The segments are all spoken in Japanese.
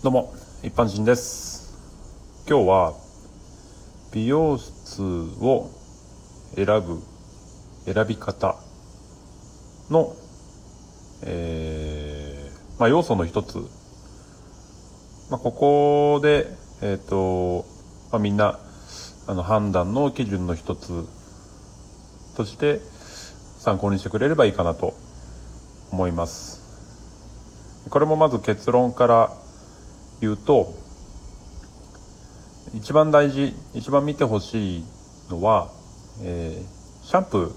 どうも一般人です。今日は美容室を選ぶ選び方の、えーまあ、要素の一つ、まあ、ここで、えーとまあ、みんなあの判断の基準の一つとして参考にしてくれればいいかなと思います。これもまず結論から言うと一番大事一番見てほしいのは、えー、シャンプ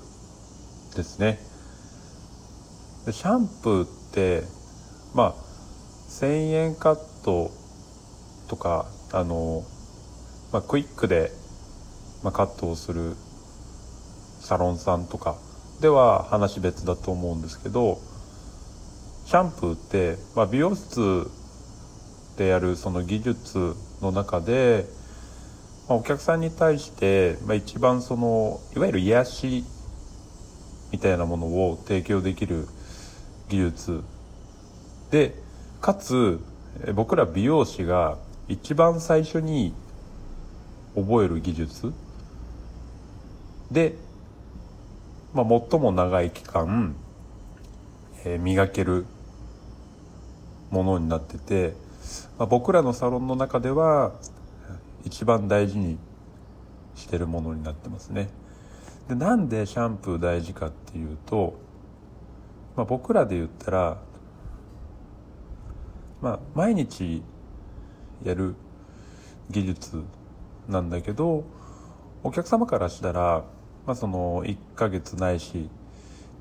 ーですね。でシャンプーってまあ1000円カットとかあの、まあ、クイックで、まあ、カットをするサロンさんとかでは話別だと思うんですけどシャンプーって、まあ、美容室でやるその技術の中で、まあ、お客さんに対して、まあ、一番そのいわゆる癒しみたいなものを提供できる技術でかつ僕ら美容師が一番最初に覚える技術で、まあ、最も長い期間、えー、磨けるものになっててまあ、僕らのサロンの中では一番大事にしてるものになってますね。でなんでシャンプー大事かっていうと、まあ、僕らで言ったら、まあ、毎日やる技術なんだけどお客様からしたら、まあ、その1ヶ月ないし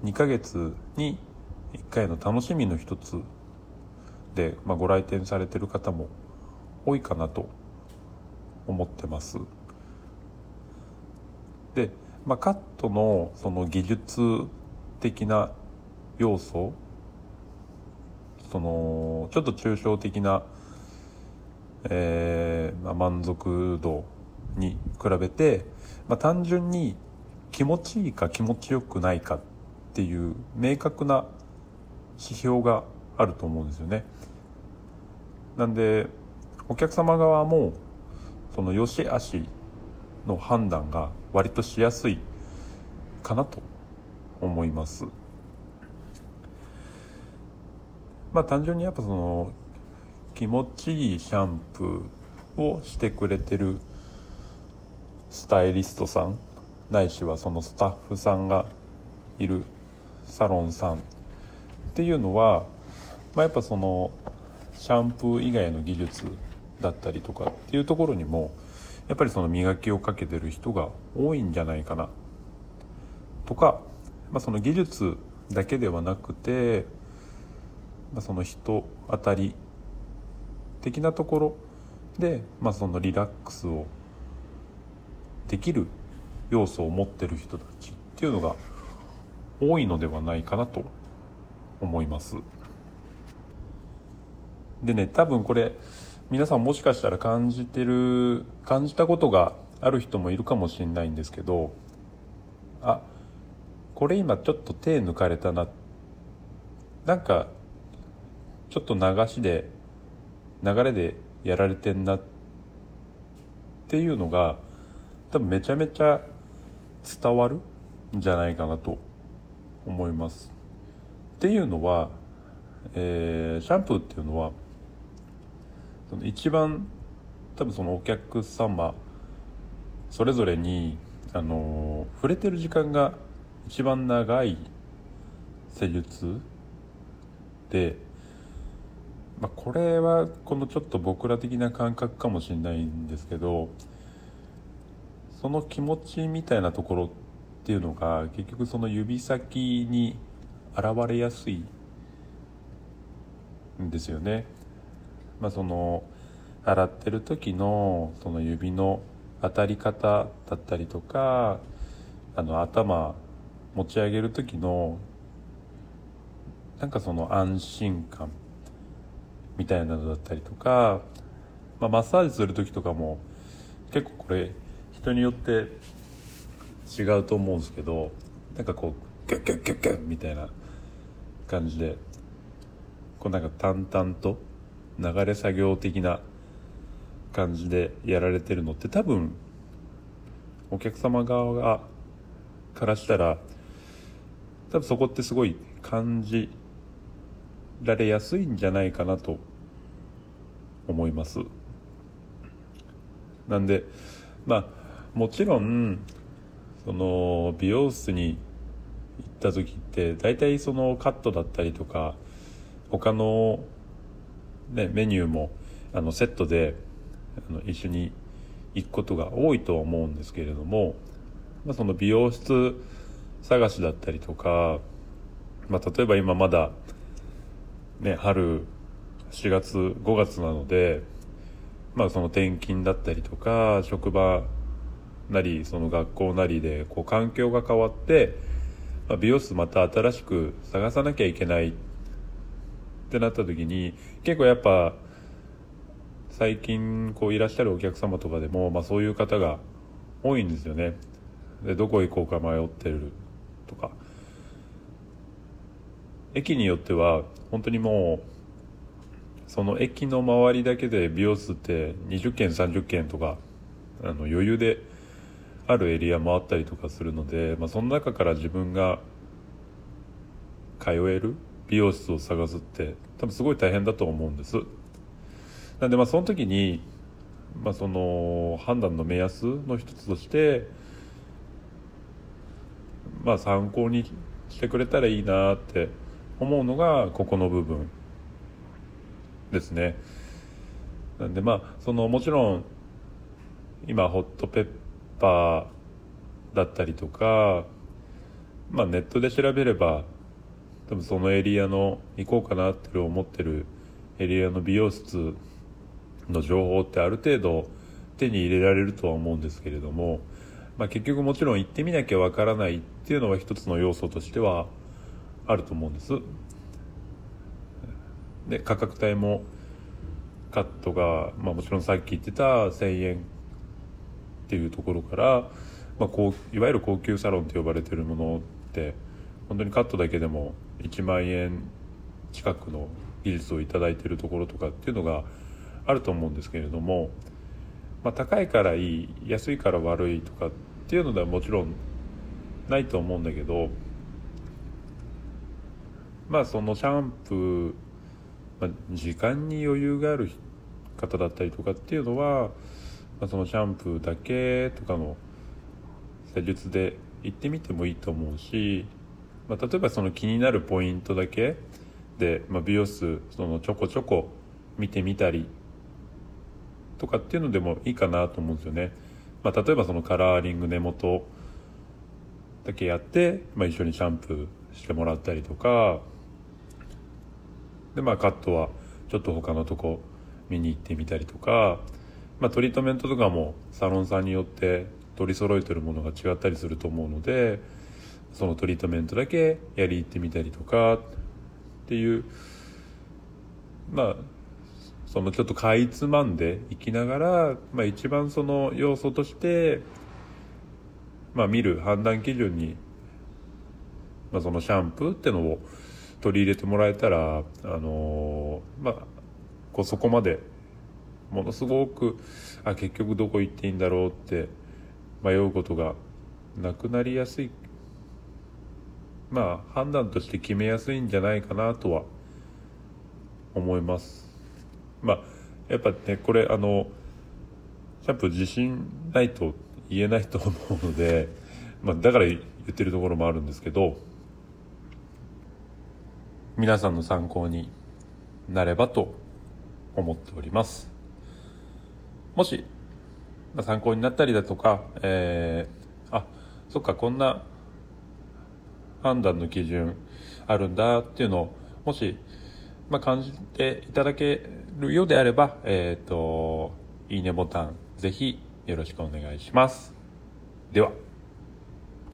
2ヶ月に1回の楽しみの一つで、まあ、ご来店されてる方も多いかなと思ってます。で、まあ、カットのその技術的な要素そのちょっと抽象的な、えーまあ、満足度に比べて、まあ、単純に気持ちいいか気持ちよくないかっていう明確な指標があると思うんですよね。なんでお客様側もその良し悪しの判断が割としやすいかなと思います。まあ単純にやっぱその気持ちいいシャンプーをしてくれてるスタイリストさんないしはそのスタッフさんがいるサロンさんっていうのは、まあ、やっぱそのシャンプー以外の技術だったりとかっていうところにもやっぱりその磨きをかけてる人が多いんじゃないかなとか、まあ、その技術だけではなくて、まあ、その人当たり的なところで、まあ、そのリラックスをできる要素を持ってる人たちっていうのが多いのではないかなと思います。でね多分これ皆さんもしかしたら感じてる感じたことがある人もいるかもしれないんですけどあこれ今ちょっと手抜かれたななんかちょっと流しで流れでやられてんなっていうのが多分めちゃめちゃ伝わるんじゃないかなと思います。っていうのは、えー、シャンプーっていうのはその一番多分そのお客様それぞれにあの触れてる時間が一番長い施術で、まあ、これはこのちょっと僕ら的な感覚かもしれないんですけどその気持ちみたいなところっていうのが結局その指先に現れやすいんですよね。まあ、その洗ってる時のその指の当たり方だったりとかあの頭持ち上げる時のなんかその安心感みたいなのだったりとか、まあ、マッサージする時とかも結構これ人によって違うと思うんですけどなんかこうギュッギュッギュッギュッみたいな感じでこうなんか淡々と流れ作業的な感じでやられてるのって多分お客様側がからしたら多分そこってすごい感じられやすいんじゃないかなと思います。なんでまあもちろんその美容室に行った時って大体そのカットだったりとか他の、ね、メニューもあのセットであの一緒に行くことが多いとは思うんですけれども、まあ、その美容室探しだったりとか、まあ、例えば今まだ、ね、春4月5月なので、まあ、その転勤だったりとか職場なりその学校なりでこう環境が変わって、まあ、美容室また新しく探さなきゃいけないってなった時に結構やっぱ最近こういらっしゃるお客様とかでも、まあ、そういう方が多いんですよね。でどこ行こうか迷ってるとか。駅によっては本当にもうその駅の周りだけで美容室って20軒30軒とかあの余裕であるエリアもあったりとかするので、まあ、その中から自分が通える美容室を探すって多分すごい大変だと思うんです。なんでまあその時に、まあ、その判断の目安の一つとしてまあ参考にしてくれたらいいなって思うのがここの部分ですね。なんでまあそのもちろん今ホットペッパーだったりとか、まあ、ネットで調べれば多分そのエリアの行こうかなって思ってるエリアの美容室の情報ってある程度手に入れられるとは思うんですけれども、まあ、結局もちろん行ってみなきゃわからないっていうのは一つの要素としてはあると思うんです。で価格帯もカットが、まあ、もちろんさっき言ってた1,000円っていうところから、まあ、こういわゆる高級サロンと呼ばれてるものって本当にカットだけでも1万円近くの技術を頂いてるところとかっていうのがあると思うんですけれども、まあ、高いからいい安いから悪いとかっていうのではもちろんないと思うんだけどまあそのシャンプー、まあ、時間に余裕がある方だったりとかっていうのはまあ、そのシャンプーだけとかの施術で行ってみてもいいと思うし、まあ、例えばその気になるポイントだけで、まあ、美容室そのちょこちょこ見てみたりとかっていうのでもいいかなと思うんですよね。まあ、例えばそのカラーリング根元だけやって、まあ、一緒にシャンプーしてもらったりとか。でまあカットはちょっと他のとこ見に行ってみたりとか。まあ、トリートメントとかもサロンさんによって取り揃えてるものが違ったりすると思うので。そのトリートメントだけやり行ってみたりとかっていうまあそのちょっとかいつまんでいきながら、まあ、一番その要素として、まあ、見る判断基準に、まあ、そのシャンプーってのを取り入れてもらえたら、あのー、まあ、こうそこまでものすごくあ結局どこ行っていいんだろうって迷うことがなくなりやすいまあ判断として決めやすいんじゃないかなとは思います。まあやっぱねこれあのシャンプー自信ないと言えないと思うので、まあ、だから言ってるところもあるんですけど皆さんの参考になればと思っております。もし、まあ、参考になったりだとか、えー、あ、そっか、こんな判断の基準あるんだっていうのを、もし、まあ、感じていただけるようであれば、えっ、ー、と、いいねボタン、ぜひよろしくお願いします。では。